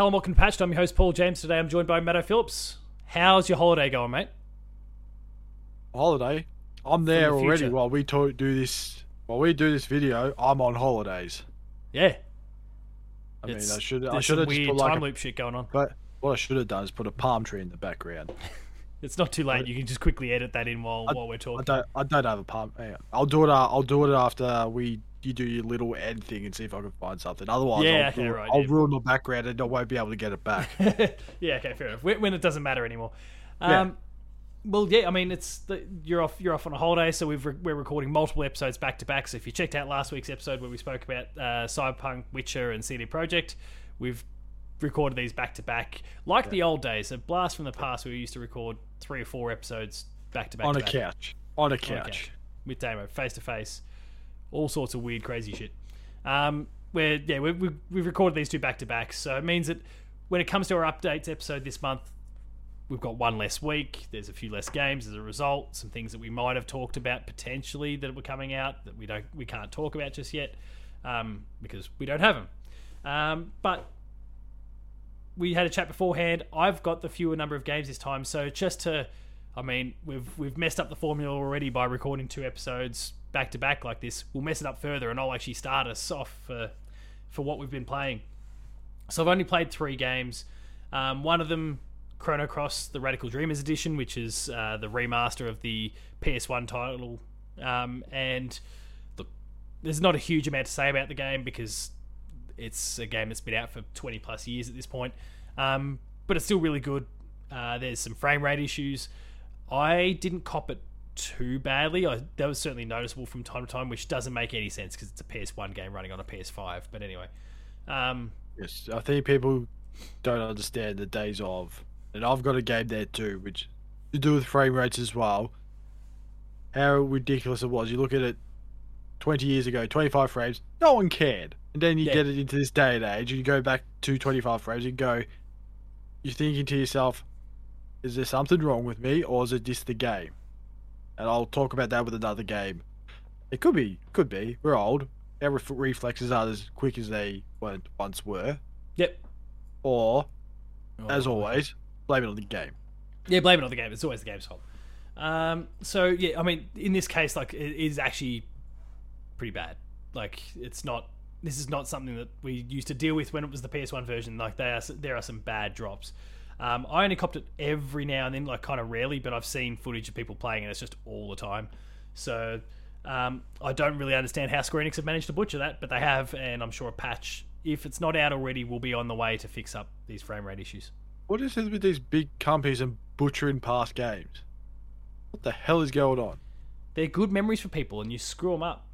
Hello, welcome to Patched. I'm your host, Paul James. Today I'm joined by Matto Phillips. How's your holiday going, mate? Holiday? I'm there the already future. while we talk, do this. While we do this video, I'm on holidays. Yeah. I mean, I should I should have weird put like time a, loop shit going on. but what I should have done is put a palm tree in the background. It's not too late. You can just quickly edit that in while, while we're talking. I don't I don't have a palm. I'll do it. Uh, I'll do it after we you do your little ad thing and see if I can find something. Otherwise, Yeah, I'll, okay, ruin, right, I'll yeah. ruin the background and I won't be able to get it back. yeah, okay, fair enough. When it doesn't matter anymore. Yeah. Um, Well, yeah, I mean, it's the, you're off you're off on a holiday, so we've re- we're recording multiple episodes back to back. So if you checked out last week's episode where we spoke about uh, Cyberpunk, Witcher, and CD Projekt, we've recorded these back to back, like the old days. A blast from the past, where we used to record three or four episodes back to back on a couch. On a on a couch. couch with Damo, face to face, all sorts of weird, crazy shit. Um, where yeah, we, we, we've recorded these two back to back, so it means that when it comes to our updates episode this month, we've got one less week. There's a few less games as a result. Some things that we might have talked about potentially that were coming out that we don't we can't talk about just yet um, because we don't have them. Um, but we had a chat beforehand. I've got the fewer number of games this time, so just to, I mean, we've we've messed up the formula already by recording two episodes back to back like this. We'll mess it up further, and I'll actually start us off for for what we've been playing. So I've only played three games. Um, one of them, Chrono Cross: The Radical Dreamers Edition, which is uh, the remaster of the PS1 title. Um, and look, there's not a huge amount to say about the game because it's a game that's been out for 20 plus years at this point. Um, but it's still really good. Uh, there's some frame rate issues. I didn't cop it too badly. I, that was certainly noticeable from time to time, which doesn't make any sense because it's a PS1 game running on a PS5. But anyway, um, Yes, I think people don't understand the days of, and I've got a game there too, which to do with frame rates as well. How ridiculous it was! You look at it, twenty years ago, twenty-five frames, no one cared, and then you Yeah. get it into this day and age, and you go back to twenty-five frames, and go, you're thinking to yourself, is there something wrong with me, or is it just the game? And I'll talk about that with another game. It could be, could be. We're old. Our ref- reflexes aren't as quick as they weren't once were yep. or as Oh, always, blame it on the game. Yeah, blame it on the game. It's always the game's fault. Um, so yeah, I mean, in this case, like it is actually pretty bad. Like it's not. This is not something that we used to deal with when it was the PS1 version. Like they are, there are some bad drops. Um, I only copped it every now and then, like kind of rarely, but I've seen footage of people playing it. It's just all the time. So um, I don't really understand how Square Enix have managed to butcher that, but they have, and I'm sure a patch, if it's not out already, will be on the way to fix up these frame rate issues. What is it with these big companies and butchering past games? What the hell is going on? They're good memories for people, and you screw them up.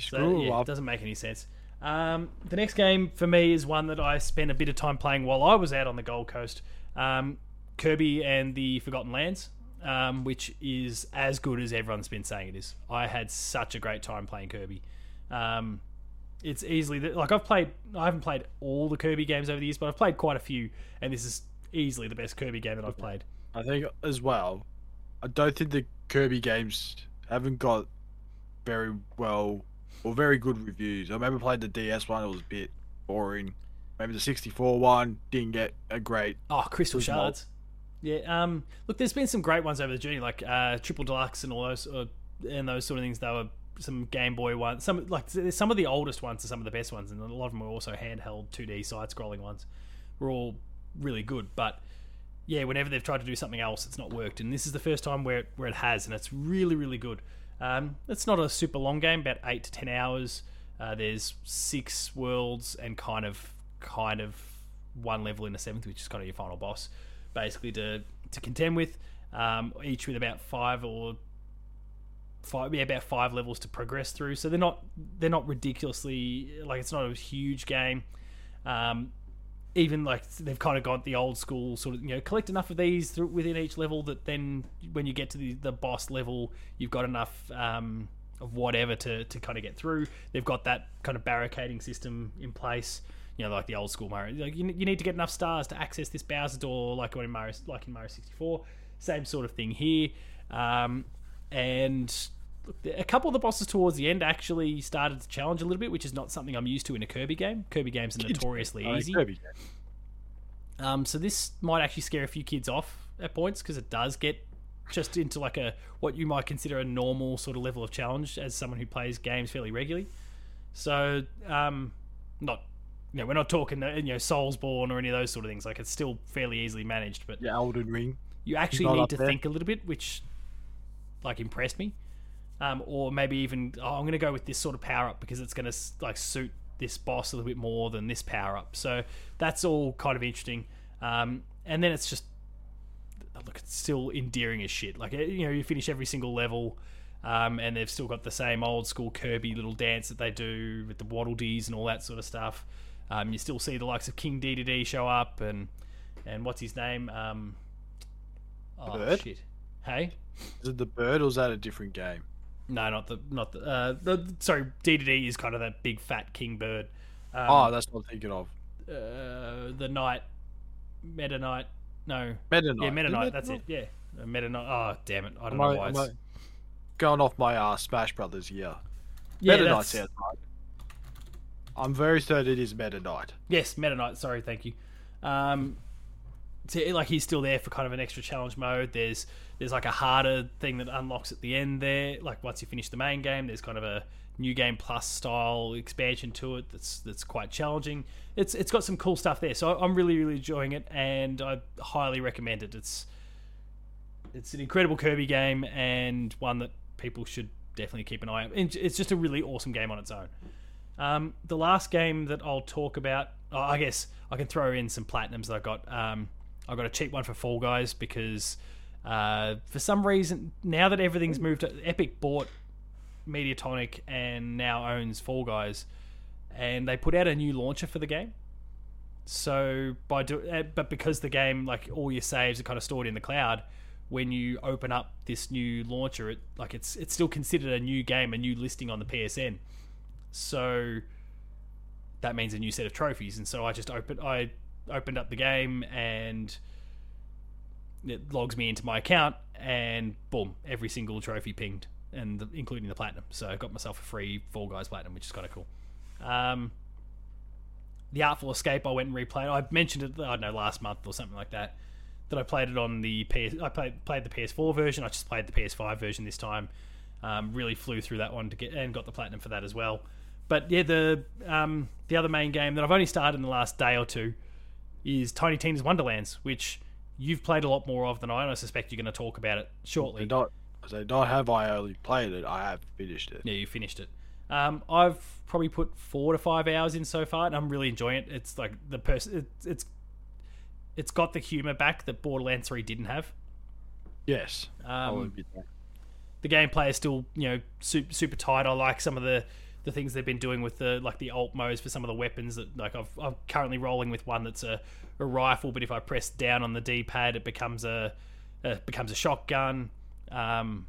So, Screw yeah, it up. doesn't make any sense. Um, the next game for me is one that I spent a bit of time playing while I was out on the Gold Coast. Um, Kirby and the Forgotten Lands, um, which is as good as everyone's been saying it is. I had such a great time playing Kirby. Um, it's easily the, like I've played. I haven't played all the Kirby games over the years, but I've played quite a few, and this is easily the best Kirby game that I've played. I think as well. I don't think the Kirby games haven't got very well or very good reviews. I remember playing the DS one; it was a bit boring. Maybe the 64 one didn't get a great. Oh, Crystal. Shards. Yeah. Um. Look, there's been some great ones over the journey, like uh, Triple Deluxe and all those, uh, and those sort of things. They were some Game Boy ones. Some like some of the oldest ones are some of the best ones, and a lot of them were also handheld 2D side-scrolling ones. Were all really good, but yeah, whenever they've tried to do something else, it's not worked. And this is the first time where it, where it has, and it's really really good. Um, it's not a super long game, about eight to ten hours. Uh, there's six worlds and kind of kind of one level in the seventh, which is kind of your final boss, basically to to contend with. Um, each with about five or five, yeah, about five levels to progress through. So they're not they're not ridiculously like it's not a huge game. Um, even like they've kind of got the old school sort of you know collect enough of these through, within each level that then when you get to the, the boss level you've got enough um, of whatever to, to kind of get through they've got that kind of barricading system in place you know like the old school Mario like you, you need to get enough stars to access this Bowser door like in Mario like in Mario 64 same sort of thing here um, and look, a couple of the bosses towards the end actually started to challenge a little bit, which is not something I'm used to in a Kirby game. Kirby games are notoriously easy. Um, so this might actually scare a few kids off at points because it does get just into like a what you might consider a normal sort of level of challenge as someone who plays games fairly regularly. So, um, not you know, we're not talking you know Soulsborne or any of those sort of things. Like it's still fairly easily managed, but Yeah, Elden Ring. you actually need to there. think a little bit, which like impressed me. Um, or maybe even oh, I'm going to go with this sort of power up because it's going to like suit this boss a little bit more than this power up. So that's all kind of interesting. Um, and then it's just look, it's still endearing as shit. Like you know, you finish every single level. Um, and they've still got the same old school Kirby little dance that they do with the Waddle Dees and all that sort of stuff. Um, you still see the likes of King Dedede show up and and what's his name? Um, oh Bird? shit! Hey, Is it the bird or is that a different game? no, not the not the uh, the sorry. Dedede is kind of that big fat king bird. Um, oh, that's what I'm thinking of. uh, the knight, Meta Knight. No, Meta Knight. yeah, Meta Knight. That's it. Yeah, Uh, Meta Knight. Oh, damn it! I don't Am know I, why. It's, going off my uh, Smash Brothers here? yeah, Meta Knight that's, sounds right. I'm very certain it is Meta Knight. Yes, Meta Knight. Sorry, thank you. Um, like he's still there for kind of an extra challenge mode. There's there's like a harder thing that unlocks at the end there. Like once you finish the main game, there's kind of a new game plus style expansion to it that's that's quite challenging. It's it's got some cool stuff there. So I'm really really enjoying it, and I highly recommend it. It's it's an incredible Kirby game and one that people should definitely keep an eye on. It's just a really awesome game on its own. Um, the last game that I'll talk about, oh, I guess I can throw in some platinums that I got. Um, I got a cheap one for Fall Guys because uh, for some reason now that everything's moved, Epic bought Mediatonic and now owns Fall Guys, and they put out a new launcher for the game. So by do, uh, but because the game like all your saves are kind of stored in the cloud, when you open up this new launcher, it like it's it's still considered a new game, a new listing on the PSN. So that means a new set of trophies, and so I just opened I opened up the game and it logs me into my account, and boom, every single trophy pinged, and the, including the platinum. So I got myself a free Fall Guys platinum, which is kind of cool. Um, the Artful Escape, I went and replayed. I mentioned it, I don't know, last month or something like that. That I played it on the PS. I played played the PS4 version. I just played the PS5 version this time. Um, really flew through that one to get and got the platinum for that as well. But yeah, the um, the other main game that I've only started in the last day or two is Tiny Tina's Wonderlands, which you've played a lot more of than I, and I suspect you're going to talk about it shortly. Not, they not have I only played it. I have finished it. Yeah, you finished it. Um, I've probably put four to five hours in so far, and I'm really enjoying it. It's like the person, it, it's it's got the humor back that Borderlands Three didn't have. Yes. Um, the gameplay is still you know super, super tight. I like some of the the things they've been doing with the like the alt modes for some of the weapons that like I've, I'm currently rolling with one that's a, a rifle, but if I press down on the D pad, it becomes a becomes a shotgun, um,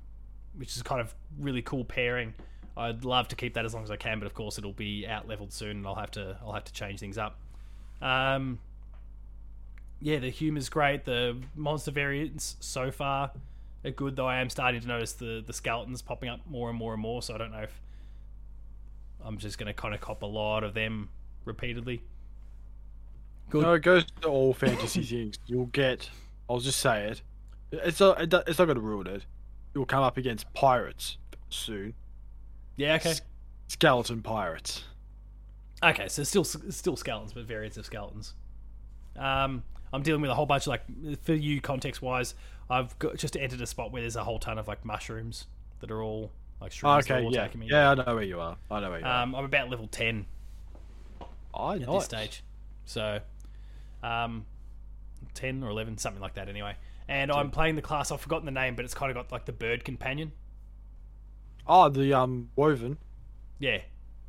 which is kind of really cool pairing. I'd love to keep that as long as I can, but of course it'll be out leveled soon, and I'll have to I'll have to change things up. Um, yeah, the humor's great. The monster variants so far are good, though I am starting to notice the the skeletons popping up more and more and more. So I don't know if I'm just going to kind of cop a lot of them repeatedly. Good. No, it goes to all fantasy things. You'll get. I'll just say it. It's not. It, it's not going to ruin it. You'll come up against pirates soon. Yeah. Okay. S- Skeleton pirates. Okay. So still still skeletons, but variants of skeletons. Um, I'm dealing with a whole bunch of like for you context wise. I've got, just entered a spot where there's a whole ton of like mushrooms that are all like shrooms Okay, yeah, attacking me. yeah, I know where you are. I know where you are. Um, I'm about level ten are. I at this stage. So, um, 10 or 11, something like that anyway. And I'm playing the class, I've forgotten the name, but it's kind of got like the bird companion. Oh, the um wyvern. Yeah.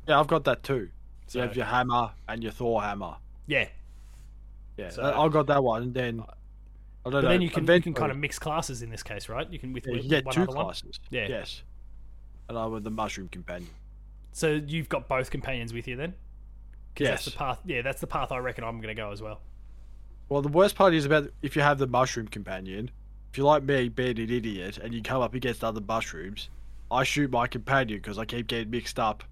Yeah, I've got that too. So, you have your hammer and your Thor hammer. yeah. Yeah, So- I've got that one. And then I don't But know. then you can, you can kind of mix classes in this case, right? You can with, yeah, you get one two other one. classes. Yeah. Yes. And I'm with the mushroom companion. So you've got both companions with you then? 'Cause that's Yes. the path. Yeah, that's the path I reckon I'm going to go as well. Well, the worst part is about if you have the mushroom companion. If you're like me, being an idiot, and you come up against other mushrooms, I shoot my companion because I keep getting mixed up.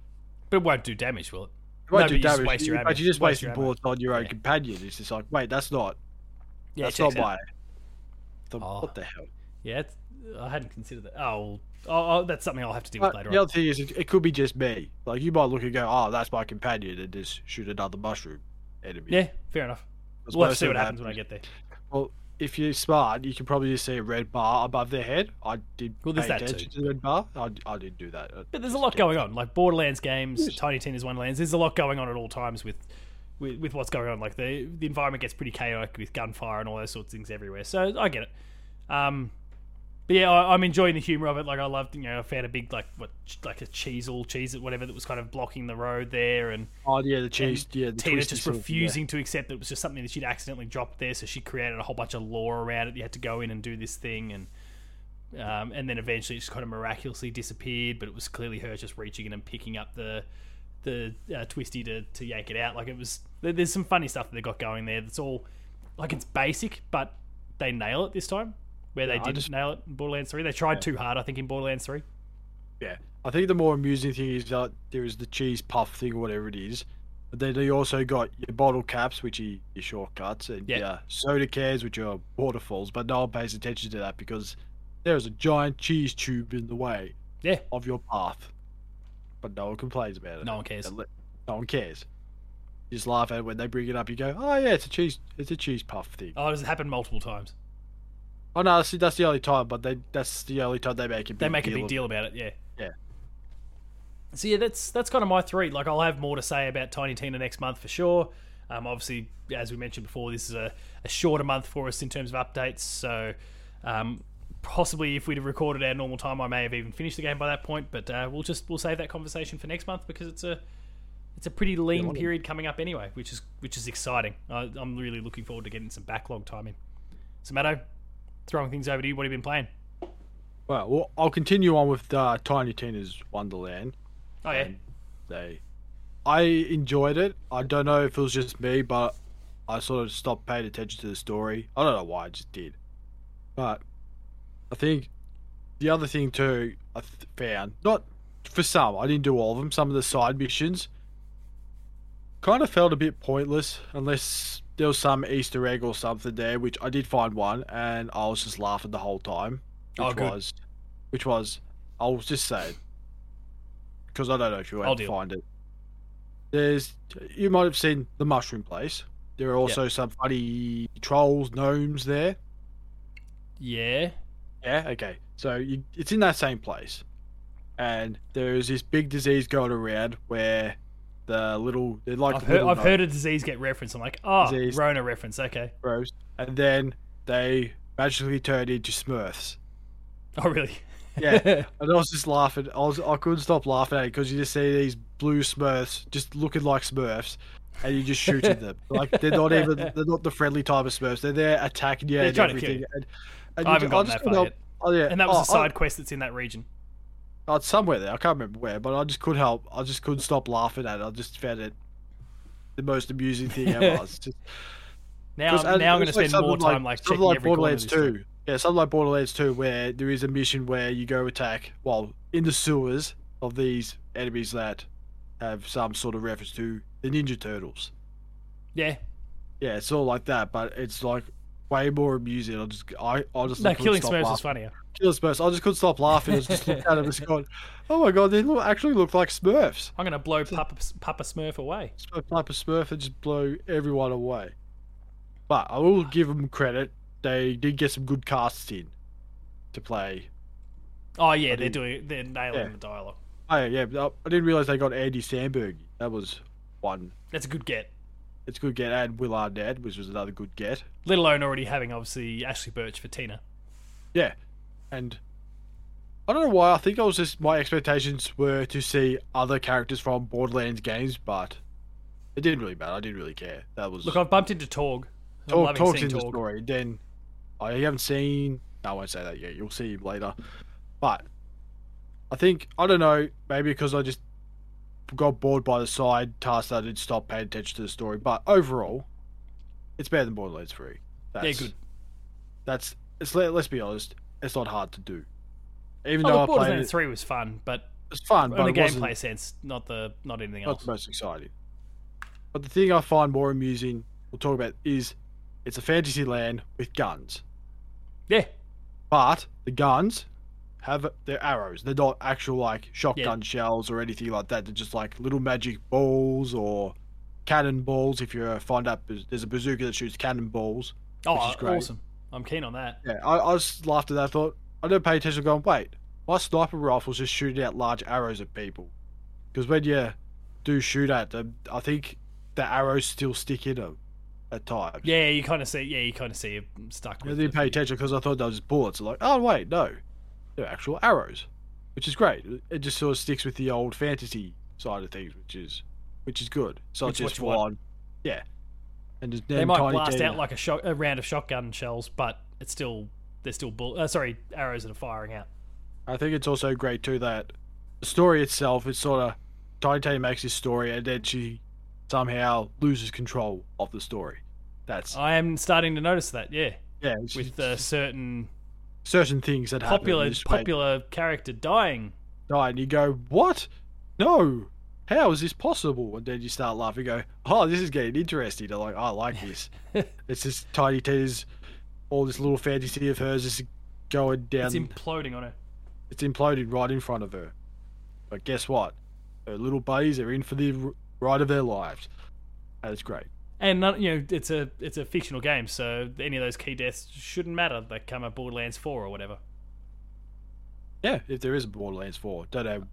But it won't do damage, will it? It won't No, do but you just damage, waste your but you're just waste wasting bullets on your own Yeah. companion. It's just like, wait, that's not Yeah, That's not my. The, Oh. What the hell? Yeah, it's, I hadn't considered that. Oh, oh, oh, that's something I'll have to deal with later the on. other thing is, it, it could be just me. Like you might look and go, "Oh, that's my companion," and just shoot another mushroom enemy. Yeah, fair enough. That's We'll have to see what happens when I get there. Well, if you're smart, you can probably just see a red bar above their head. I did Well, pay that attention too. to the red bar. I, I didn't do that. But there's a lot going on. Like Borderlands games, Yes. Tiny Tina's Wonderlands. There's a lot going on at all times with, with with what's going on. Like the the environment gets pretty chaotic with gunfire and all those sorts of things everywhere. So I get it. Um, but yeah, I, I'm enjoying the humor of it. Like I loved, you know, I found a big like what like a cheesel, cheese it, whatever that was kind of blocking the road there, and Oh yeah, the cheese. Yeah, the Tina just of- yeah. refusing to accept that it was just something that she'd accidentally dropped there, so she created a whole bunch of lore around it. You had to go in and do this thing, and um, and then eventually it just kind of miraculously disappeared. But it was clearly her just reaching in and picking up the the uh, twisty to, to yank it out. Like it was there's some funny stuff that they got going there. That's all like it's basic, but they nail it this time. Where they I didn't just- nail it in Borderlands Three, they tried too hard. I think in Borderlands Three. Yeah, I think the more amusing thing is that there is the cheese puff thing or whatever it is, but then you also got your bottle caps, which are your shortcuts, and Yeah. your soda cans, which are waterfalls. But no one pays attention to that because there is a giant cheese tube in the way Yeah, of your path. But no one complains about it. no one cares. No one cares. You just laugh at it when they bring it up. You go, "Oh yeah, it's a cheese, it's a cheese puff thing." Oh, it's happened multiple times. Oh no, that's, that's the only time, but they that's the only time they make a big they make a deal big deal about it. Yeah. Yeah. So yeah, that's that's kind of my three. Like I'll have more to say about Tiny Tina next month for sure. Um, obviously, as we mentioned before, this is a, a shorter month for us in terms of updates. So um, possibly if we'd have recorded our normal time, I may have even finished the game by that point. But uh, we'll just we'll save that conversation for next month because it's a it's a pretty lean period coming up anyway, which is which is exciting. I, I'm really looking forward to getting some backlog time in. So Matto, throwing things over to you. What have you been playing? Well, well, I'll continue on with uh, Tiny Tina's Wonderland. Oh yeah, and they, I enjoyed it. I don't know if it was just me, but I sort of stopped paying attention to the story. I don't know why, I just did. But I think the other thing too, I th- found not for some. I didn't do all of them. Some of the side missions kind of felt a bit pointless unless there was some Easter egg or something there, which I did find one, and I was just laughing the whole time. Oh, which Oh, good. was, which was, I was just saying, because I don't know if you I'll to find it. There's, you might have seen the mushroom place. There are also some funny trolls, gnomes there. yeah. Yeah, okay. So you, it's in that same place, and there is this big disease going around where the little they're like I've heard, I've heard a disease get referenced. I'm like, oh, Disease. Rona reference. Okay. Bros, and then they magically turned into Smurfs. Oh, really? Yeah, and I was just laughing. I was I couldn't stop laughing at it because you just see these blue Smurfs just looking like Smurfs, and you just shooting them. Like they're not even they're not the friendly type of Smurfs. They're there attacking you They're and trying to kill everything. And, and I haven't gotten that far yet. Oh yeah, and that was oh, a oh. side I- quest that's in that region. Oh, it's somewhere there. I can't remember where, but I just couldn't help. I just couldn't stop laughing at it. I just found it the most amusing thing ever. It's just, Now, now I'm going to like spend more time like, something checking like corner of Borderlands. Two. Yeah, something like Borderlands Two, where there is a mission where you go attack, well, in the sewers of these enemies that have some sort of reference to the Ninja Turtles. Yeah, Yeah, it's all like that, but it's like way more amusing. I just, I, I just no, killing Smurfs is funnier. Killing Smurfs. I just couldn't stop laughing. I just looking at them and just going, "Oh my god, they look, actually look like Smurfs." I'm going to blow Papa, Papa Smurf away. Type Smurf and just blow everyone away. But I will give them credit. They did get some good casts in to play. Oh yeah, they're doing, they're nailing Yeah. the dialogue. Oh yeah, but I didn't realize they got Andy Samberg. That was one. That's a good get. It's a good get, and Will Arnett, which was another good get. Let alone already having obviously Ashly Burch for Tina. Yeah, and I don't know why. I think I was just my expectations were to see other characters from Borderlands games, but it didn't really matter. I didn't really care. That was Look, I've bumped into Torgue. I'm Talk, loving talks seeing in the Torgue. story. Then oh, I haven't seen. No, I won't say that yet. You'll see him later. But I think I don't know. Maybe because I just got bored by the side tasks, I did stop paying attention to the story. But overall, it's better than Borderlands Three. That's, Yeah, good. That's it's. let- Let's be honest. It's not hard to do. Even Oh, though look, I played Borderlands it, Three was fun, but it's fun, but on a it gameplay sense, not the not anything not else. the most exciting. But the thing I find more amusing, we'll talk about, is it's a fantasy land with guns. Yeah, But the guns have they're arrows. They're not actual like shotgun shells or anything like that. They're just like little magic balls or cannonballs. If you find out there's a bazooka that shoots cannonballs. oh, is great. awesome. I'm keen on that. Yeah, I, I just laughed at that. I thought I didn't pay attention. Going, wait, my sniper rifle's just shooting out large arrows at people. Because when you do shoot at them, I think the arrows still stick in them at times. Yeah, you kind of see. Yeah, you kind of see it stuck. I didn't pay attention because I thought just bullets. Like, oh wait, no, they're actual arrows, which is great. It just sort of sticks with the old fantasy side of things, which is which is good. So it's just what you full want. yeah. And just They might blast out like a shot, a round of shotgun shells, but it's still they're still bull. Uh, sorry, arrows that are firing out. I think it's also great too that the story itself is sort of Tiny Tina makes his story and then she somehow loses control of the story. That's I am starting to notice that. Yeah, yeah, with uh, certain certain things that popular happen. popular character dying. die and you go, What? No. How is this possible? And then you start laughing, go, Oh, this is getting interesting. They're like, I like this. it's this Tiny Tina's all this little fantasy of hers is going down It's imploding on her. it's imploding right in front of her. But guess what? Her little buddies are in for the ride of their lives. And it's great. And you know, it's a it's a fictional game, so any of those key deaths shouldn't matter. They come at Borderlands Four or whatever. Yeah, if there is a Borderlands 4. Don't know.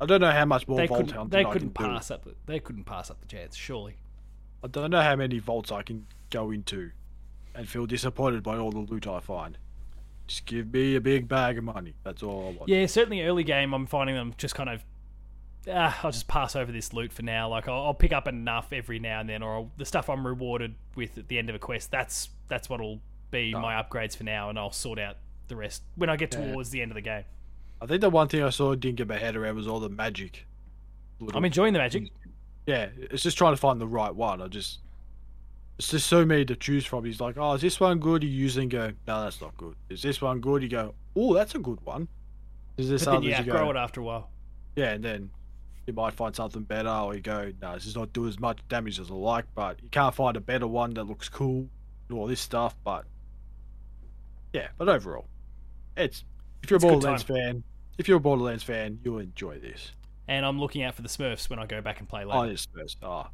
I don't know how much more They vault couldn't they couldn't do. pass up the, they couldn't pass up the chance. Surely. I don't know how many vaults I can go into and feel disappointed by all the loot I find. Just give me a big bag of money. That's all I want. Yeah, certainly early game, I'm finding them just kind of. Ah, I'll just pass over this loot for now. Like I'll, I'll pick up enough every now and then, or I'll, the stuff I'm rewarded with at the end of a quest. That's that's what'll be Oh. my upgrades for now, and I'll sort out the rest when I get Yeah. towards the end of the game. I think the one thing I saw didn't get my head around was all the magic. I'm enjoying the magic. Yeah, it's just trying to find the right one. I just. It's just so many to choose from. He's like, oh, is this one good? You and go, no, that's not good. Is this one good? You go, oh, that's a good one. Is this But then others you outgrow it after a while. yeah, and then you might find something better, or you go, no, this is not doing as much damage as I like, but you can't find a better one that looks cool, and all this stuff. But yeah, but overall, it's if you're a It's a Borderlands fan, if you're a Borderlands fan, you'll enjoy this. And I'm looking out for the Smurfs when I go back and play Oh, later. yes, Smurfs. Oh,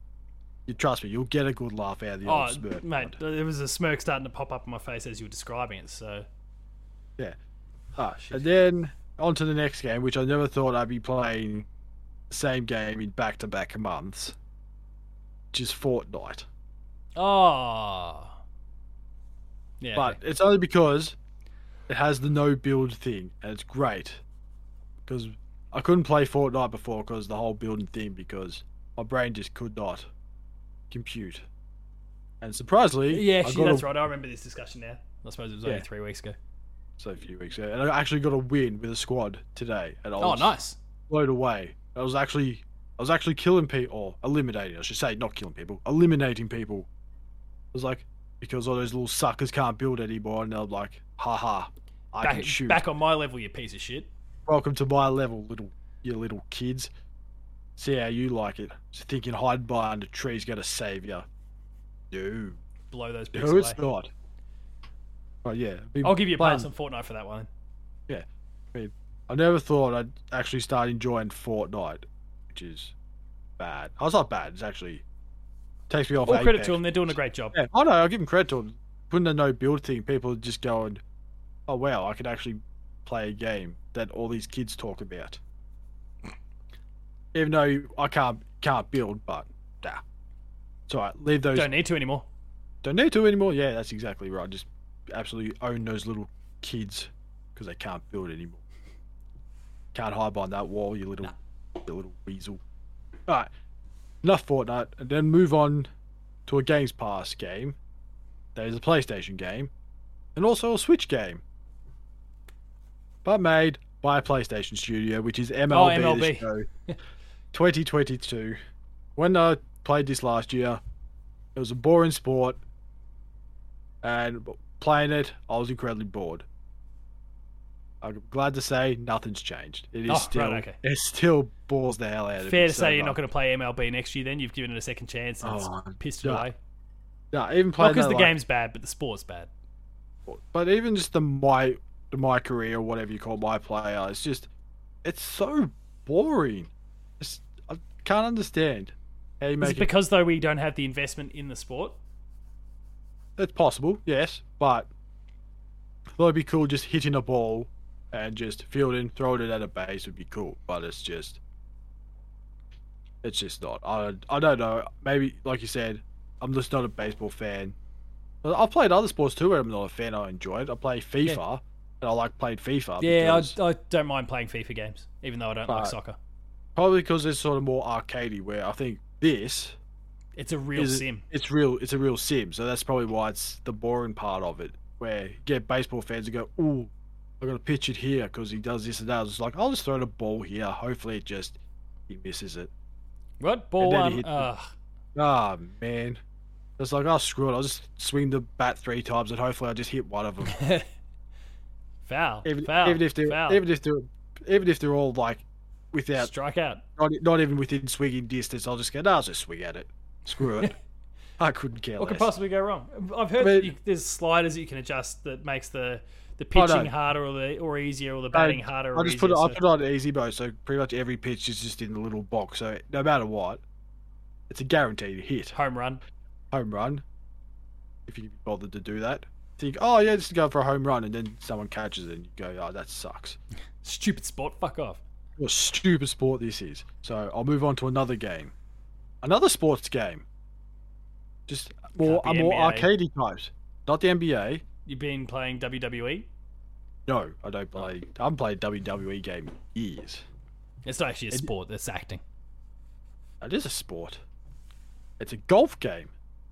you trust me, you'll get a good laugh out of the Oh, old Smurf. mate, there was a smirk starting to pop up in my face as you were describing it. So Yeah. Ah, shit. and then on to the next game, which I never thought I'd be playing the same game in back to back months, which is Fortnite. Oh. Yeah. But okay. it's only because it has the no build thing, and it's great. Because I couldn't play Fortnite before because the whole building thing, because my brain just could not compute. And surprisingly, yeah, actually, that's a, right. I remember this discussion now. I suppose it was only three weeks ago. so a few weeks ago, and I actually got a win with a squad today, and I Oh, nice. blown away. I was actually, I was actually killing people, or eliminating, I should say, not killing people, eliminating people. I was like, because all those little suckers can't build anymore, and they're like, haha, I can Back, shoot. back on my level, you piece of shit. Welcome to my level, little you little kids. See how you like it. So thinking hide behind a tree's gonna save you. No, Blow those pigs no, away. it's not. But yeah, I'll give you a playing- pass on Fortnite for that one. Yeah. I mean, I never thought I'd actually start enjoying Fortnite, which is bad. Oh, it's not bad. It's actually takes me off. All credit to them; they're doing a great job. Yeah, I know. I'll give them credit to them. Putting the no build thing, people are just going, "Oh wow, I could actually play a game that all these kids talk about." Even though I can't can't build, but nah, it's alright. Leave those. Don't need to anymore. Don't need to anymore. Yeah, that's exactly right. Just absolutely own those little kids because they can't build anymore. Can't hide behind that wall, you little, you little weasel. All right, enough Fortnite, and then move on to a Games Pass game. There's a PlayStation game, and also a Switch game, but made by a PlayStation studio, which is MLB, oh, The MLB. Show 2022. When I played this last year, it was a boring sport, and playing it, I was incredibly bored. I'm glad to say nothing's changed. It is Oh, right, still, okay. it still bores the hell out of me. Fair to so say you're much. not going to play MLB next year. Then you've given it a second chance and Oh, it's pissed it yeah. away. No, even Not playing because the like, game's bad, but the sport's bad. but even just the my my career or whatever you call my player, it's just it's so boring. It's, I can't understand how you Is make it it. because though we don't have the investment in the sport? It's possible, yes, but it'd be cool just hitting a ball and just fielding, throwing it at a base would be cool. But it's just, it's just not. I I don't know. Maybe like you said, I'm just not a baseball fan. I've played other sports too where I'm not a fan. I enjoy it. I play FIFA, and I like playing FIFA. Yeah, I, I don't mind playing FIFA games, even though I don't like But- soccer. probably because it's sort of more arcadey. Where I think this It's a real is sim. It's real. It's a real sim. So that's probably why it's the boring part of it. Where you get baseball fans who go, "Ooh, I got to pitch it here because he does this and that." It's like I'll just throw the ball here. Hopefully, it just he misses it. What ball then he one? hit the- Ugh. Ah man, it's like oh screw it. I'll just swing the bat three times and hopefully I just hit one of them. foul. Even, foul. even if they're foul. even if they're even if they're all like without strike out. not, not even within swinging distance, I'll just go. No, I'll just swing at it. Screw it. I couldn't care What could possibly go wrong? I've heard I that mean- you, there's sliders that you can adjust that makes the the Oh, pitching harder or the or easier or the batting harder. Or I just put it. easier, I put it on easy mode, so pretty much every pitch is just in the little box. So no matter what, it's a guaranteed hit, home run. home run. If you bothered to do that, think, oh yeah, just go for a home run, and then someone catches it, and you go, oh that sucks. Stupid sport. Fuck off. What a stupid sport this is. So I'll move on to another game, another sports game. Just more, uh, a more arcadey types, not the NBA. You've been playing? WWE. No, I don't play. I haven't played WWE game years. It's not actually a sport. That's acting. It is a sport. It's a golf game.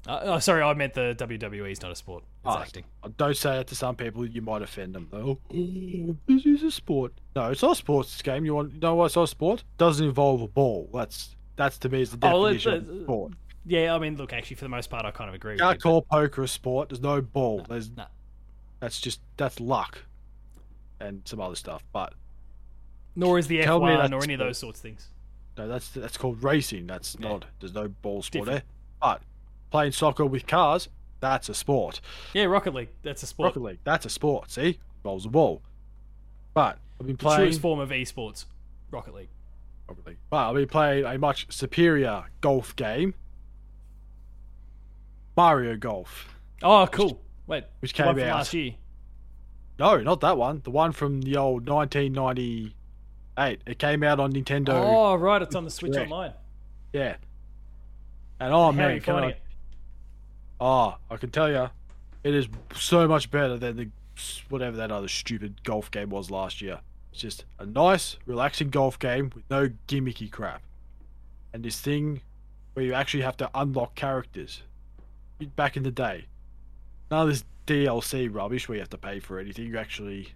Uh, oh, sorry, I meant the WWE is not a sport. It's Ah, acting. I Don't say it to some people. You might offend them. though. Oh, this is a sport. No, it's not a sports game. You want? You know what? It's not a sport. Doesn't involve a ball. That's that's to me is the Oh, definition of a sport. Yeah, I mean, look, actually, for the most part, I kind of agree with Can't you. call poker a sport. There's no ball. There's No. that's just that's luck, and some other stuff. But Nor is the Tell me F1 that's or any of those sorts of things. no, that's that's called racing. That's Yeah. not. There's no ball sport Different. there. But playing soccer with cars, that's a sport. Yeah, Rocket League. That's a sport. Rocket League, that's a sport. See, bowls a ball. But I've been The playing. truest form of esports. Rocket League. Probably. But I'll be playing a much superior golf game. Mario Golf. Oh, cool. Wait, which the one came out. last year. No, not that one. The one from the old 1998. It came out on Nintendo. Oh, right, it's on the Switch Correct. Online. Yeah. And oh man, can I, it? Oh, I can tell you, it is so much better than the whatever that other stupid golf game was last year. It's just a nice, relaxing golf game with no gimmicky crap. And this thing where you actually have to unlock characters. Back in the day, none of this DLC rubbish where you have to pay for anything. You actually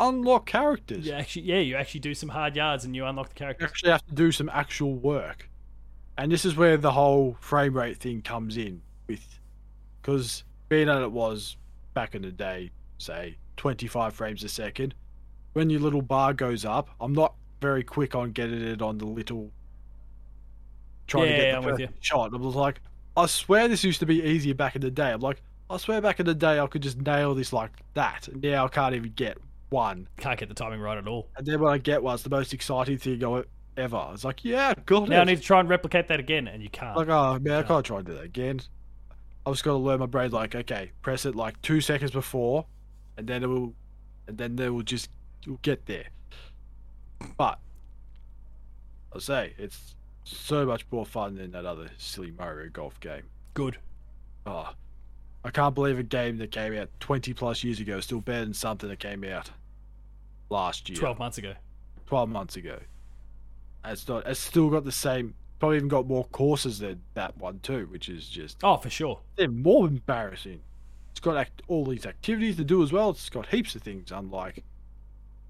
unlock characters. You actually, yeah, you actually do some hard yards and you unlock the characters. You actually have to do some actual work. And this is where the whole frame rate thing comes in with because being that it was back in the day, say 25 frames a second, when your little bar goes up, I'm not very quick on getting it on the little trying to Yeah, get the I'm perfect shot. I was like, I swear this used to be easier back in the day. I'm like, I swear back in the day I could just nail this like that. And now I can't even get one. Can't get the timing right at all. And then when I get one, it's the most exciting thing I ever. It's like, yeah, got Now I need to try and replicate that again, and you can't. Like, oh man, I can't try and do that again. I just got to learn my brain. Like, okay, press it like two seconds before, and then it will, and then they will just you'll get there. But I'll say it's so much more fun than that other silly Mario Golf game. Good. Oh, I can't believe a game that came out 20 plus years ago is still better than something that came out last year. 12 months ago. 12 months ago. And It's not. It's still got the same. Probably even got more courses than that one too, which is just Oh, for sure. they're more embarrassing. It's got act, all these activities to do as well. It's got heaps of things. Unlike,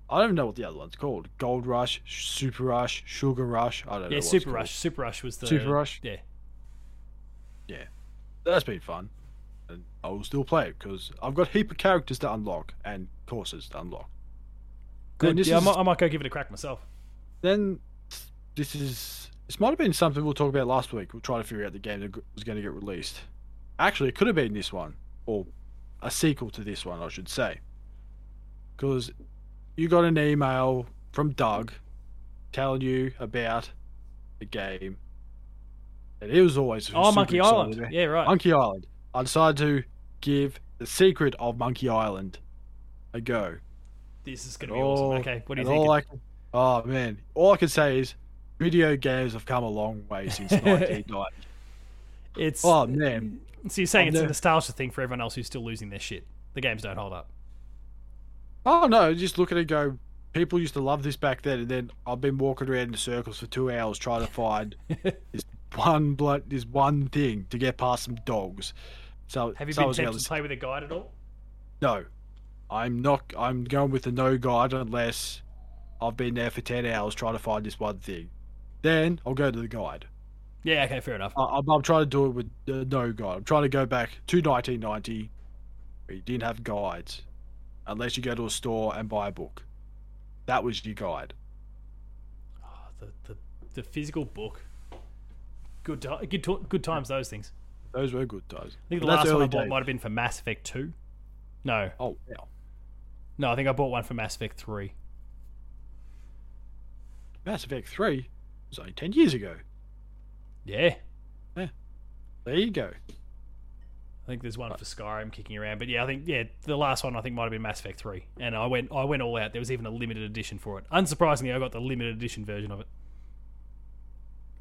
I don't even know what the other one's called. Gold Rush, Super Rush, Sugar Rush. I don't know. Yeah, what it's Super called. Rush. Super Rush was the. Super Rush? Yeah. Yeah, that's been fun, and I will still play it because I've got a heap of characters to unlock and courses to unlock. Good. Yeah, I might, I might go give it a crack myself. then this is this might have been something we'll talk about last week. We'll try to figure out the game that was going to get released. actually, it could have been this one, or a sequel to this one, I should say. Because you got an email from Doug telling you about the game. And it was always Oh, Monkey Island. Yeah, right. Monkey Island. I decided to give the secret of Monkey Island a go. This is going to be awesome. Okay, what do you think? all I can- oh man, all I can say is video games have come a long way since 1990. It's Oh man, So you're saying I've it's a never- nostalgia thing for everyone else who's still losing their shit. The games don't hold up. oh no, just look at it. and Go. People used to love this back then, and then I've been walking around in circles for two hours trying to find this one blood, this one thing to get past some dogs. So Have you so been tempted able to play with a guide at all? No, I'm not. I'm going with the no guide unless I've been there for ten hours trying to find this one thing. Then I'll go to the guide. Yeah, okay, fair enough. I, I'm, I'm trying to do it with uh, no guide. I'm trying to go back to 1990, where you didn't have guides, unless you go to a store and buy a book. That was your guide. Oh, the, the the physical book. Good good good times those things. Those were good times. I think the last one I bought days. might have been for Mass Effect 2. No. Oh, yeah. No, I think I bought one for Mass Effect 3. Mass Effect 3 was only 10 years ago. Yeah. There you go. I think there's one for Skyrim kicking around, but yeah, I think yeah, the last one I think might have been Mass Effect 3. And I went I went all out. There was even a limited edition for it. Unsurprisingly, I got the limited edition version of it.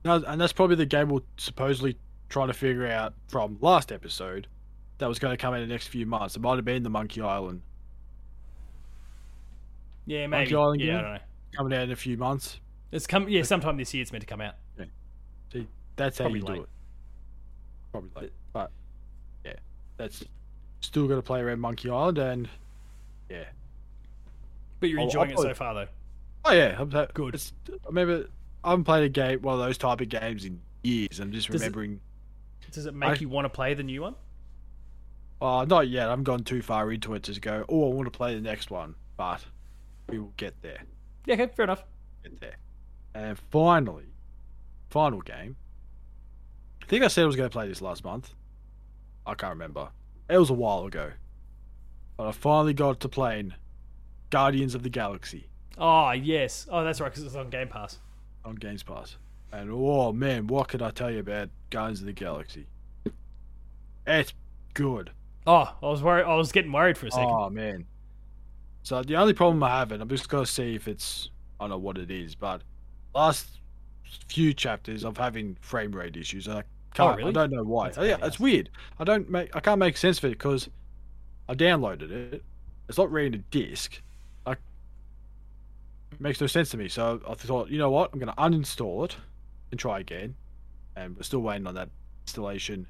No, and that's probably the game we'll supposedly try to figure out from last episode that was going to come in the next few months. It might have been the Monkey Island Yeah, maybe. Island yeah, I game? don't know. coming out in a few months. It's come yeah, sometime this year it's meant to come out. Yeah. See, that's how Probably you do it. Probably late, but yeah, that's still going to play around Monkey Island, and yeah. But you're I'll- enjoying I'll it so far though. Oh yeah, I'm so, Good. It's, I remember I haven't played a game, one of those type of games in years. I'm just Does it- remembering. Does it make I- you want to play the new one? Uh, not yet. I haven't gone too far into it to go. Oh, I want to play the next one, but we will get there. Yeah, okay, fair enough. Get there. And finally, final game. I think I said I was going to play this last month. I can't remember. It was a while ago. But I finally got to playing Guardians of the Galaxy Oh yes. Oh, that's right, because it's on Game Pass. on Games Pass. And oh man, what can I tell you about Guardians of the Galaxy? It's good. Oh, I was worried. I was getting worried for a second. Oh man. So the only problem I have, and I'm just gonna see if it's I don't know what it is, but last few chapters I'm having frame rate issues. I can't. Oh, really? I don't know why. That's Oh, yeah, it's weird. I don't make. I can't make sense of it because I downloaded it. It's not reading a disc. It makes no sense to me. So I thought, you know what? I'm gonna uninstall it and try again. And we're still waiting on that installation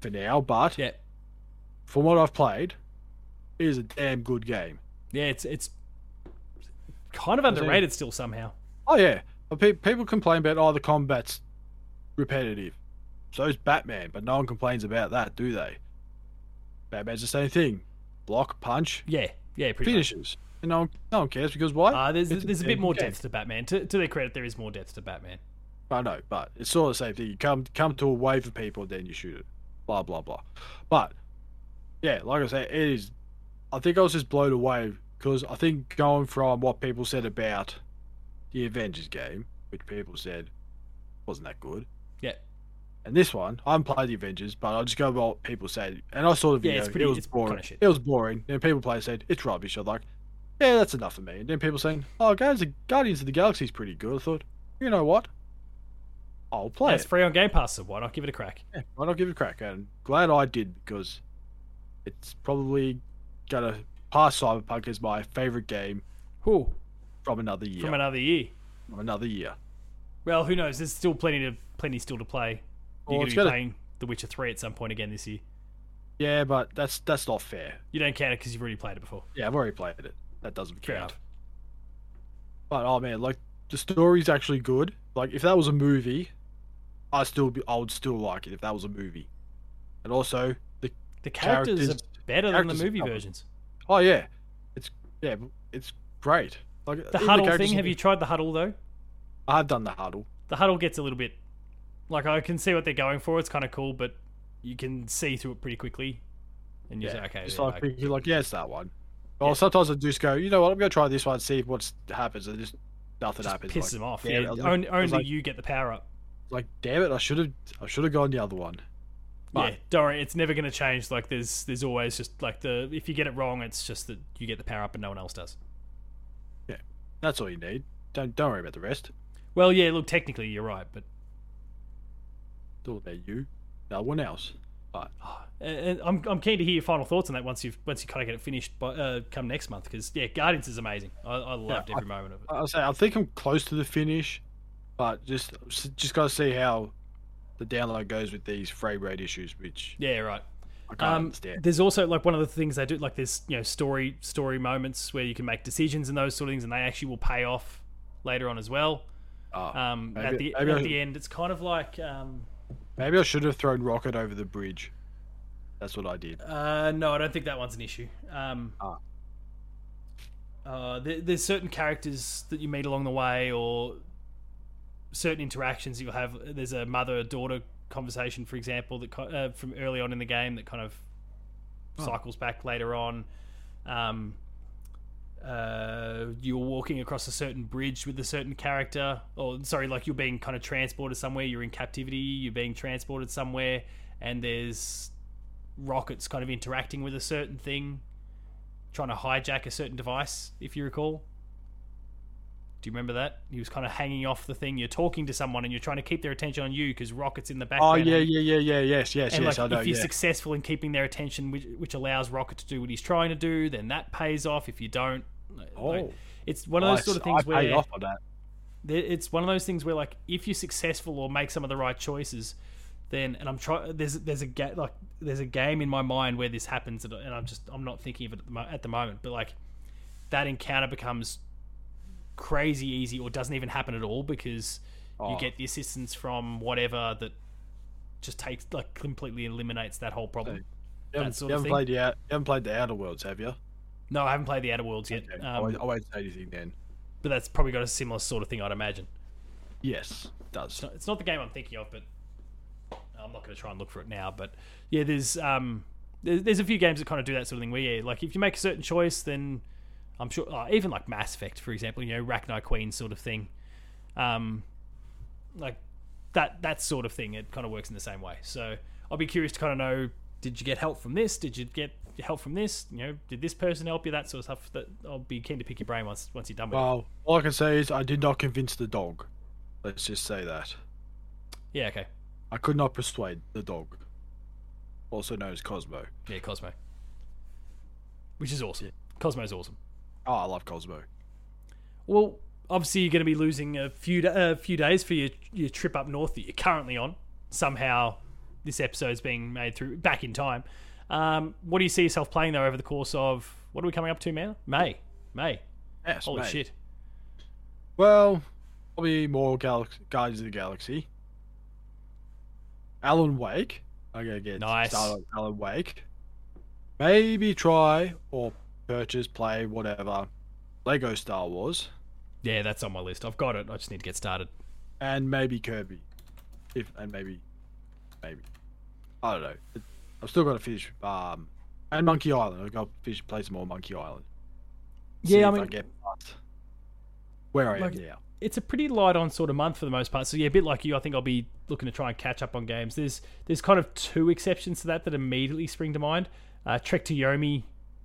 for now. But Yeah, from what I've played, it is a damn good game. yeah. It's it's kind of underrated still somehow. Oh yeah, people complain about oh the combat's repetitive. So is Batman, but no one complains about that, do they? Batman's the same thing: block, punch, Yeah, yeah, pretty much. finishes. And no one, no one cares because why? Uh, there's It's there's a bit more depth to Batman. To, to their credit, there is more depth to Batman. I know, but it's sort of the same thing. You come come to a wave of people, then you shoot it. Blah blah blah. But yeah, like I say, it is. I think I was just blown away because I think going from what people said about the Avengers game, which people said wasn't that good, Yeah, and this one, I haven't played the Avengers, but I'll just go by what people said. And I saw the video. Yeah, it's pretty- it was it's boring. kinda shit. It was boring. And people play said it's rubbish. I'm like, yeah, that's enough for me. And then people saying, oh, Guardians of, Guardians of the Galaxy is pretty good. I thought, you know what? I'll play yeah it. it's free on Game Pass, so why not give it a crack? Yeah, why not give it a crack? And glad I did because it's probably gonna pass Cyberpunk as my favorite game Whew, from another year. from another year. From another year. Well, who knows? There's still plenty to plenty still to play. You're Well, going to be gotta- playing The Witcher Three at some point again this year. Yeah, but that's that's not fair. You don't count it because you've already played it before. Yeah, I've already played it. That doesn't Fair count. enough. But oh man, like the story's actually good. Like if that was a movie, I still be I would still like it if that was a movie. And also the The characters, Characters- are better than the movie versions. oh yeah, it's yeah, it's great. Like The huddle characters- thing. Have you tried the huddle though? I've done the huddle. The huddle gets a little bit like I can see what they're going for. It's kind of cool, but you can see through it pretty quickly, and you Yeah, say, okay, yeah, like I- thinking, like, yeah, it's that one. Well, Yeah. sometimes I just go, you know what, I'm gonna try this one, see what happens, and just nothing just happens. Piss like, them off. Yeah, it, I was only, like- only like- you get the power up. like, damn it, I should have, I should have gone the other one. yeah, don't worry, it's never going to change. Like there's there's always just like the if you get it wrong, it's just that you get the power up and no one else does. That's all you need. Don't don't worry about the rest. Well, yeah, look, technically you're right, but It's all about you. No one else. But and I'm I'm keen to hear your final thoughts on that once you've once you kind of get it finished, but uh, come next month because yeah, Guardians is amazing. I, I loved I- every moment of it. I say I think I'm close to the finish, but just just gotta see how the download goes with these frame rate issues, which Yeah, right. I can't Um, understand. there's also like one of the things they do, like there's you know story story moments where you can make decisions and those sort of things, and they actually will pay off later on as well. Oh, Um, at the maybe at the end, it's kind of like um, maybe I should have thrown Rocket over the bridge. That's what I did. uh, no, I don't think that one's an issue. Um, Ah. uh, there, there's certain characters that you meet along the way, or certain interactions you'll have. There's a mother daughter conversation, for example, that uh, from early on in the game that kind of Oh. cycles back later on. Um, uh, you're walking across a certain bridge with a certain character, or sorry, like you're being kind of transported somewhere. You're in captivity. You're being transported somewhere, and there's rockets kind of interacting with a certain thing, trying to hijack a certain device. If you recall, do you remember that? He was kind of hanging off the thing. You're talking to someone, and you're trying to keep their attention on you because rockets in the background. Oh background. yeah, yeah, yeah, yeah, yes, yes, And yes. like, I know. if you're Yeah. successful in keeping their attention, which, which allows Rocket to do what he's trying to do, then that pays off. If you don't, like, Oh. it's one of those I- sort of I things paid where off on that. it's one of those things where like if you're successful or make some of the right choices, then and I'm trying. There's there's a ga- like there's a game in my mind where this happens, and and I'm just I'm not thinking of it at the, mo- at the moment, but like that encounter becomes crazy easy or doesn't even happen at all because you Oh. get the assistance from whatever that just takes like completely eliminates that whole problem. You haven't, you haven't played the you haven't played the Outer Worlds, have you? No, I haven't played the Outer Worlds yet, Okay, I, um, won't, I won't say anything then. but that's probably got a similar sort of thing, I'd imagine. Yes, it does. It's not, it's not the game I'm thinking of, but I'm not going to try and look for it now. But yeah, there's um, there's, there's a few games that kind of do that sort of thing. Where yeah, like if you make a certain choice, then I'm sure uh, even like Mass Effect, for example, you know, Rachni Queen sort of thing, um, like that that sort of thing. It kind of works in the same way. So I'll be curious to kind of know: did you get help from this? Did you get help from this? You know, did this person help you? That sort of stuff. That I'll be keen to pick your brain once once you're done with it. Well, all I can say is I did not convince the dog. Let's just say that. Yeah, okay. I could not persuade the dog, also known as Cosmo. Yeah, Cosmo, which is awesome. Cosmo's awesome. Oh, I love Cosmo. Well, obviously you're going to be losing a few a few days for your your trip up north that you're currently on. Somehow, this episode's being made through back in time. Um, what do you see yourself playing though over the course of what are we coming up to now? May, May. Yes, Holy mate. shit! Well, probably more Gal- Guardians of the Galaxy. Alan Wake. I'm gonna get Nice. started on Alan Wake. Maybe try or purchase, play, whatever. Lego Star Wars. Yeah, that's on my list. I've got it. I just need to get started. and maybe Kirby, if and maybe, maybe, I don't know. It, I've still got to finish. Um, and Monkey Island. I've got to finish play some more Monkey Island. See Yeah, I if mean- I get past where I Like- am now. it's a pretty light on sort of month for the most part. So yeah, a bit like you, I think I'll be looking to try and catch up on games. There's there's kind of two exceptions to that that immediately spring to mind. Uh, Trek to Yomi,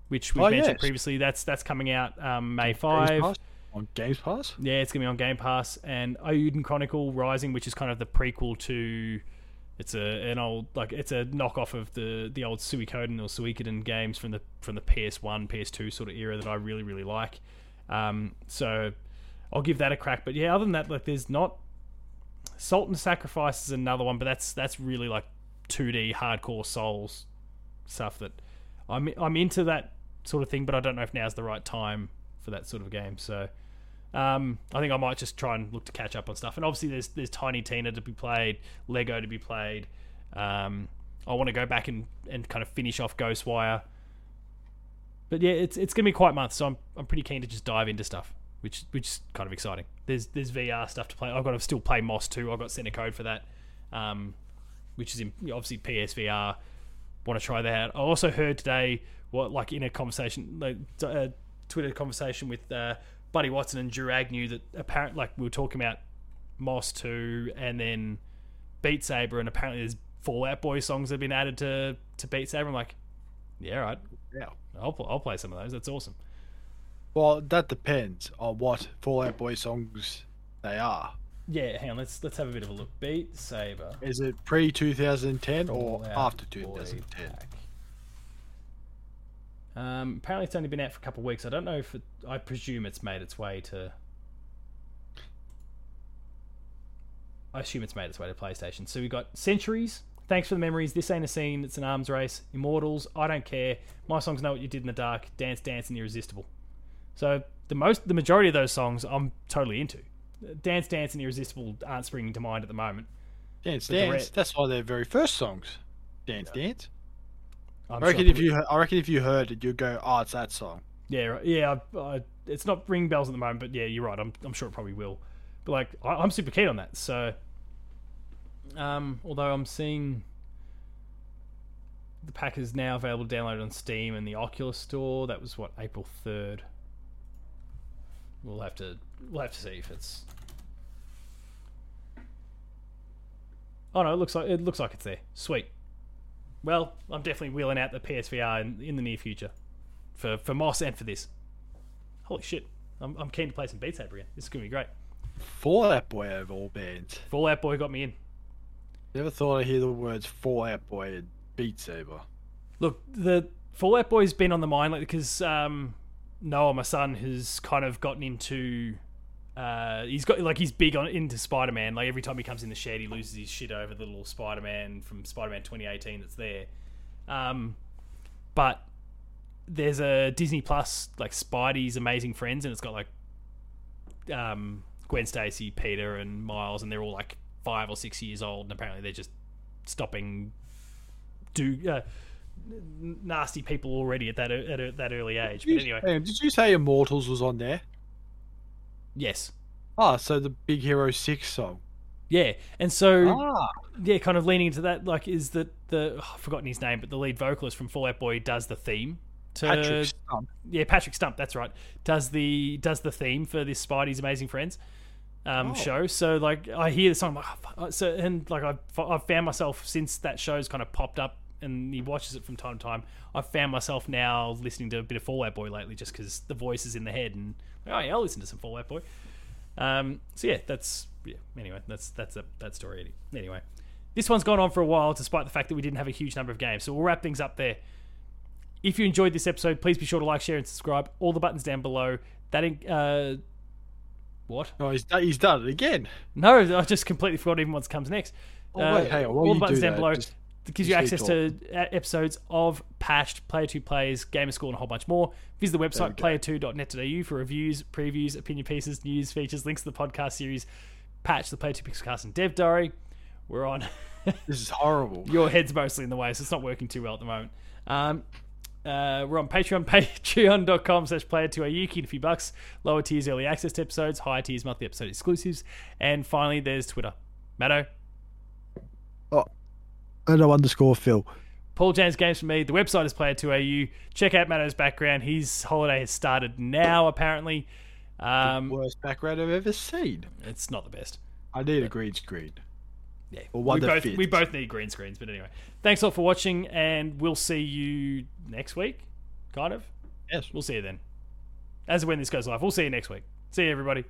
which we Oh, mentioned yes. previously, that's that's coming out um, May five. On Games Pass. Yeah, it's gonna be on Game Pass and Eiyuden Chronicle Rising, which is kind of the prequel to. It's a an old like it's a knockoff of the the old Suikoden or Suikoden games from the from the PS1, PS2 sort of era that I really really like. Um, so I'll give that a crack. But yeah, other than that, like there's not Salt and Sacrifice is another one, but that's that's really like 2D hardcore Souls stuff that I'm I'm into that sort of thing, but I don't know if now's the right time for that sort of game. So um, I think I might just try and look to catch up on stuff. And obviously, there's there's Tiny Tina to be played, Lego to be played. Um, I want to go back and, and kind of finish off Ghostwire. But yeah, it's it's gonna be quite a month, so I'm I'm pretty keen to just dive into stuff, which which is kind of exciting. There's there's VR stuff to play. I've got to still play Moss too. I've got center code for that. Um, which is in, obviously PSVR. Want to try that. I also heard today what like in a conversation, like uh, Twitter conversation with uh, Buddy Watson and Drew Agnew that apparently like we were talking about Moss two and then Beat Saber, and apparently there's Fall Out Boy songs that have been added to to Beat Saber. I'm like, yeah, right. Yeah. I'll I'll play some of those. That's awesome. Well, that depends on what Fall Out Boy songs they are. Yeah, hang on. Let's let's have a bit of a look. Beat Saber. Is it pre 2010 or after Boy 2010? Um, apparently, it's only been out for a couple of weeks. I don't know if it, I presume it's made its way to. I assume it's made its way to PlayStation. So we've got Centuries. Thanks for the memories. This ain't a scene. It's an arms race. Immortals. I don't care. My songs know what you did in the dark. Dance, dance, and irresistible. So the most, the majority of those songs, I'm totally into. Dance, dance, and irresistible aren't springing to mind at the moment. Dance But Dance. re- That's of their very first songs. Dance Dance. I'm I reckon sure if you I reckon if you heard it, you'd go, "Oh, it's that song." Yeah, right. yeah. I, I, it's not ring bells at the moment, but yeah, you're right. I'm, I'm sure it probably will. But like, I, I'm super keen on that. So, um, although I'm seeing the pack is now available to download on Steam and the Oculus Store. That was what April third. We'll have to we'll have to see if it's. Oh no! It looks like it looks like it's there. Sweet. Well, I'm definitely wheeling out the PSVR in, in the near future for for Moss and for this. Holy shit! I'm, I'm keen to play some Beat Saber again. This is gonna be great. Fall Out Boy of all bands. Fall Out Boy got me in. Never thought I'd hear the words Fall Out Boy and Beat Saber. Look, the Fall Out Boy's been on the mind like because um, Noah, my son, has kind of gotten into. Uh, he's got like he's big on into Spider Man. Like every time he comes in the shed, he loses his shit over the little Spider Man from Spider Man 2018 that's there. Um, but there's a Disney Plus like Spidey's Amazing Friends, and it's got like um, Gwen Stacy, Peter, and Miles, and they're all like five or six years old, and apparently they're just stopping do uh, nasty people already at that at a, that early age. But anyway, Hey, did you say Immortals was on there? Yes, Ah, so the Big Hero Six song. yeah, and so Ah, yeah, kind of leaning into that, like, is that the oh, I've forgotten his name, but the lead vocalist from Fall Out Boy does the theme to Patrick Stump. yeah Patrick Stump, that's right, does the does the theme for this Spidey's Amazing Friends um, Oh. show. So like I hear the song, like, oh, so and like I've I've found myself since that show's kind of popped up. And he watches it from time to time. I've found myself now listening to a bit of Fall Out Boy lately, just because the voice is in the head, and oh yeah, I'll listen to some Fall Out Boy. Um, so yeah, that's yeah. Anyway, that's that's a that story. Anyway, this one's gone on for a while, despite the fact that we didn't have a huge number of games. So we'll wrap things up there. If you enjoyed this episode, please be sure to like, share, and subscribe. All the buttons down below. That in- uh, what? Oh, he's done, he's done it again. No, I just completely forgot even what comes next. Oh, Uh, wait. While all the buttons do down that, below. just- It gives you access to uh, episodes of Patched, Player 2 Plays, Gamer School, and a whole bunch more. Visit the website There we player2.net.au for reviews, previews, opinion pieces, news, features, links to the podcast series, Patch, the Player 2 Pixelcast, and Dev Diary. We're on. This is horrible. Your head's mostly in the way, so it's not working too well at the moment. Um, uh, we're on Patreon, patreon.com slash player2au. Keen a few bucks. Lower tiers, early access to episodes. Higher tiers, monthly episode exclusives. And finally, there's Twitter. Matto. No underscore Phil. Paul James Games for me. The website is Player2AU. Check out Matto's background. His holiday has started now, apparently. Um, Worst background I've ever seen. it's not the best. I need a green screen. Yeah, Or one we both fits. we both need green screens. But anyway, thanks a lot for watching, and we'll see you next week. Kind of. Yes. We'll see you then. As of when this goes live, we'll see you next week. See you, everybody.